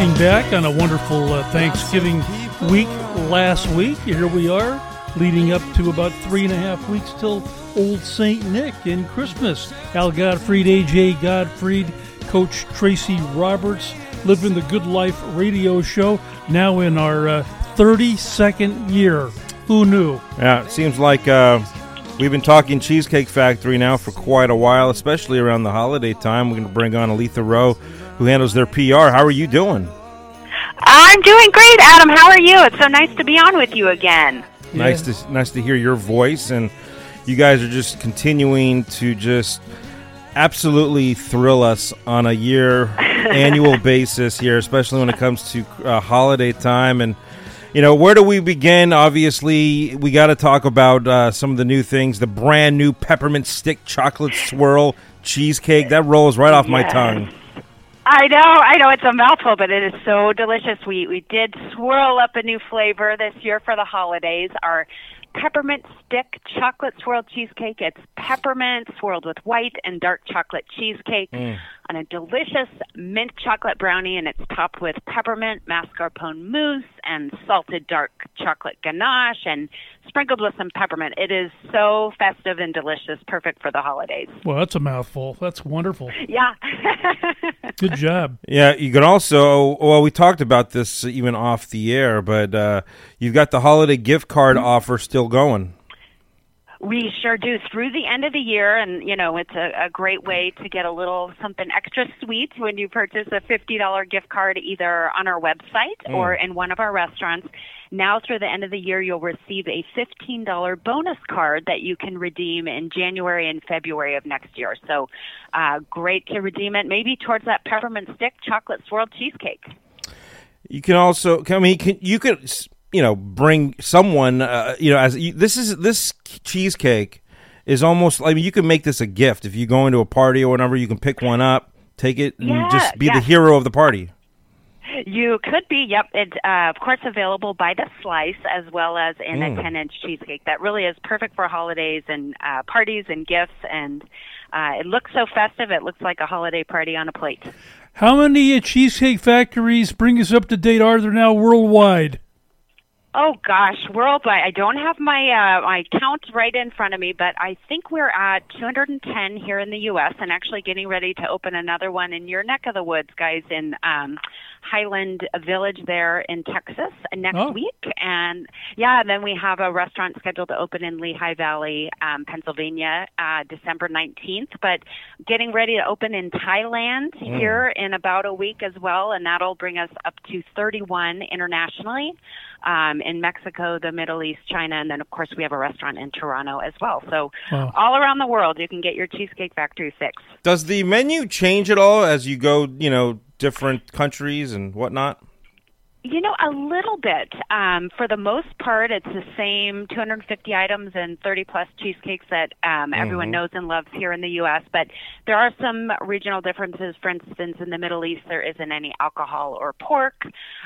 looking back on a wonderful uh, Thanksgiving week last week. Here we are, leading up to about three and a half weeks till Old St. Nick and Christmas. Al Godfried, AJ Godfried, Coach Tracy Roberts, living the good life radio show, now in our uh, 32nd year. Who knew? Yeah, it seems like uh, we've been talking Cheesecake Factory now for quite a while, especially around the holiday time. We're going to bring on Alethea Rowe, who handles their PR. How are you doing? I'm doing great, Adam. How are you? It's so nice to be on with you again. Yeah. Nice to nice to hear your voice, and you guys are just continuing to just absolutely thrill us on a year annual basis here, especially when it comes to uh, holiday time. And you know, where do we begin? Obviously, we got to talk about uh, some of the new things. The brand new peppermint stick chocolate swirl cheesecake that rolls right off my tongue. I know, I know it's a mouthful, but it is so delicious. We we did swirl up a new flavor this year for the holidays. Our peppermint stick chocolate swirled cheesecake. It's peppermint swirled with white and dark chocolate cheesecake Mm. on a delicious mint chocolate brownie, and it's topped with peppermint mascarpone mousse and salted dark chocolate ganache and sprinkled with some peppermint. It is so festive and delicious, perfect for the holidays. Well, that's a mouthful. That's wonderful. Yeah. Good job. Yeah, you can also. Well, we talked about this even off the air, but uh, you've got the holiday gift card offer still going. We sure do through the end of the year, and you know it's a, a great way to get a little something extra sweet when you purchase a fifty dollar gift card either on our website or in one of our restaurants. Now through the end of the year, you'll receive a fifteen dollar bonus card that you can redeem in January and February of next year. So, uh, great to redeem it maybe towards that peppermint stick chocolate swirled cheesecake. You can also. I mean, you can, you could you know bring someone. Uh, you know, as you, this is this cheesecake is almost. I mean, you can make this a gift if you go into a party or whatever. You can pick one up, take it, and Yeah, just be the hero of the party. You could be, yep. It's uh, of course available by the slice as well as in Mm. a 10 inch cheesecake. That really is perfect for holidays and uh, parties and gifts. And uh, it looks so festive. It looks like a holiday party on a plate. How many uh, Cheesecake Factories bring us up to date are there now worldwide? Oh gosh, worldwide. I don't have my uh, my count right in front of me, but I think we're at 210 here in the U.S. and actually getting ready to open another one in your neck of the woods, guys, in um, Highland Village there in Texas next Oh. week. And yeah, then we have a restaurant scheduled to open in Lehigh Valley, um, Pennsylvania, uh, December 19th. But getting ready to open in Thailand here in about a week as well, and that'll bring us up to 31 internationally um, Um, in Mexico, the Middle East, China, and then of course we have a restaurant in Toronto as well. So Wow. all around the world, you can get your Cheesecake Factory fix. Does the menu change at all as you go? You know, different countries and whatnot. You know, a little bit. Um, for the most part, it's the same 250 items and 30 plus cheesecakes that um, everyone knows and loves here in the U.S. But there are some regional differences. For instance, in the Middle East, there isn't any alcohol or pork.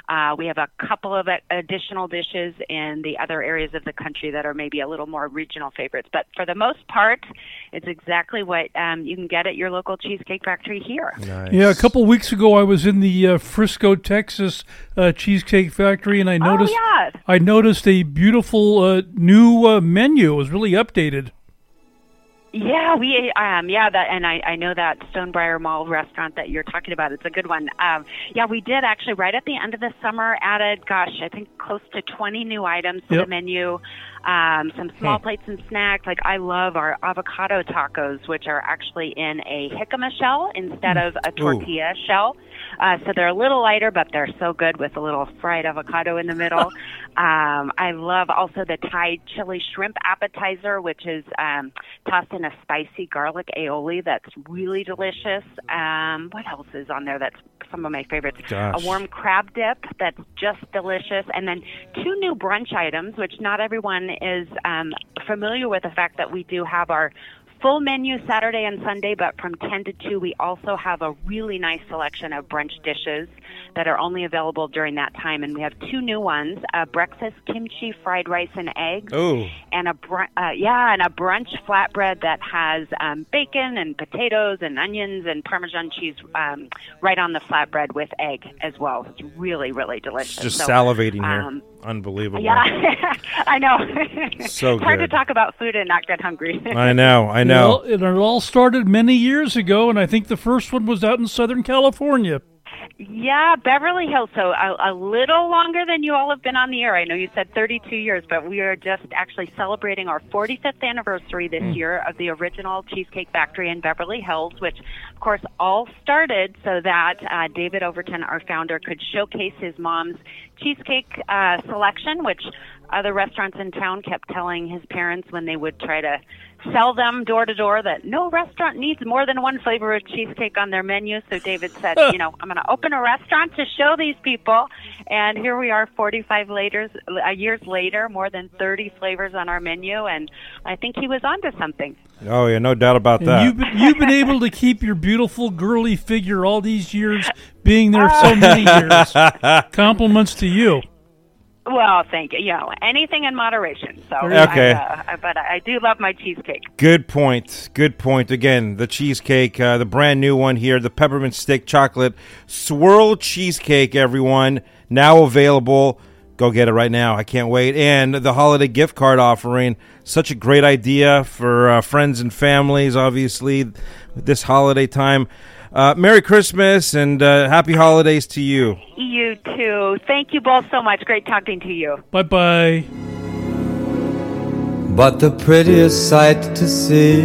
Uh, we have a couple of additional dishes in the other areas of the country that are maybe a little more regional favorites. But for the most part, it's exactly what um, you can get at your local Cheesecake Factory here. Nice. Yeah, a couple weeks ago I was in the uh, Frisco, Texas uh, Cheesecake Factory, and I noticed oh, yeah. I noticed a beautiful uh, new uh, menu. It was really updated. Yeah, we um yeah that and I I know that Stonebriar Mall restaurant that you're talking about. It's a good one. Um yeah, we did actually right at the end of the summer added gosh, I think close to 20 new items to Yep. the menu. Um some small Hmm. plates and snacks. Like I love our avocado tacos which are actually in a jicama shell instead of a tortilla shell. Uh, so they're a little lighter, but they're so good with a little fried avocado in the middle. um, I love also the Thai chili shrimp appetizer, which is um, tossed in a spicy garlic aioli that's really delicious. Um, what else is on there that's some of my favorites? Gosh. A warm crab dip that's just delicious. And then two new brunch items, which not everyone is um, familiar with the fact that we do have our full menu Saturday and Sunday, but from 10 to 2, we also have a really nice selection of brunch dishes that are only available during that time. And we have two new ones: a breakfast kimchi fried rice and eggs, oh. and a br- uh, yeah, and a brunch flatbread that has um, bacon and potatoes and onions and Parmesan cheese um, right on the flatbread with egg as well. It's really, really delicious. Just so, salivating here. um, Unbelievable. Yeah, I know. So it's hard to talk about food and not get hungry. I know. I know. Well, it all started many years ago, and I think the first one was out in Southern California. Yeah, Beverly Hills. So a, a little longer than you all have been on the air. I know you said 32 years, but we are just actually celebrating our 45th anniversary this year of the original Cheesecake Factory in Beverly Hills, which, of course, all started so that uh, David Overton, our founder, could showcase his mom's cheesecake uh, selection, which other restaurants in town kept telling his parents when they would try to sell them door to door that no restaurant needs more than one flavor of cheesecake on their menu. So David said, you know, I'm going to open a restaurant to show these people. And here we are 45 later, uh, years later, more than 30 flavors on our menu. And I think he was onto something. Oh yeah, no doubt about And that. you've been, you've been able to keep your beautiful girly figure all these years, being there so many years. Compliments to you. Well, thank you. Know, anything in moderation. So, Okay. I, uh, but I do love my cheesecake. Good point. Good point. Again, the cheesecake, uh, the brand new one here, the peppermint stick chocolate swirl cheesecake. Everyone now available. Go get it right now. I can't wait. And the holiday gift card offering, such a great idea for uh, friends and families. Obviously, this holiday time. Uh, Merry Christmas and uh, happy holidays to you. You too. Thank you both so much. Great talking to you. Bye bye. But the prettiest sight to see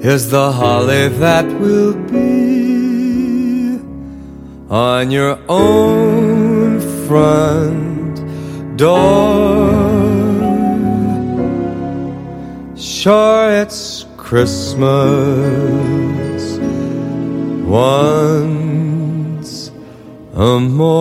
is the holly that will be on your own front door. Sure, it's Christmas once a more.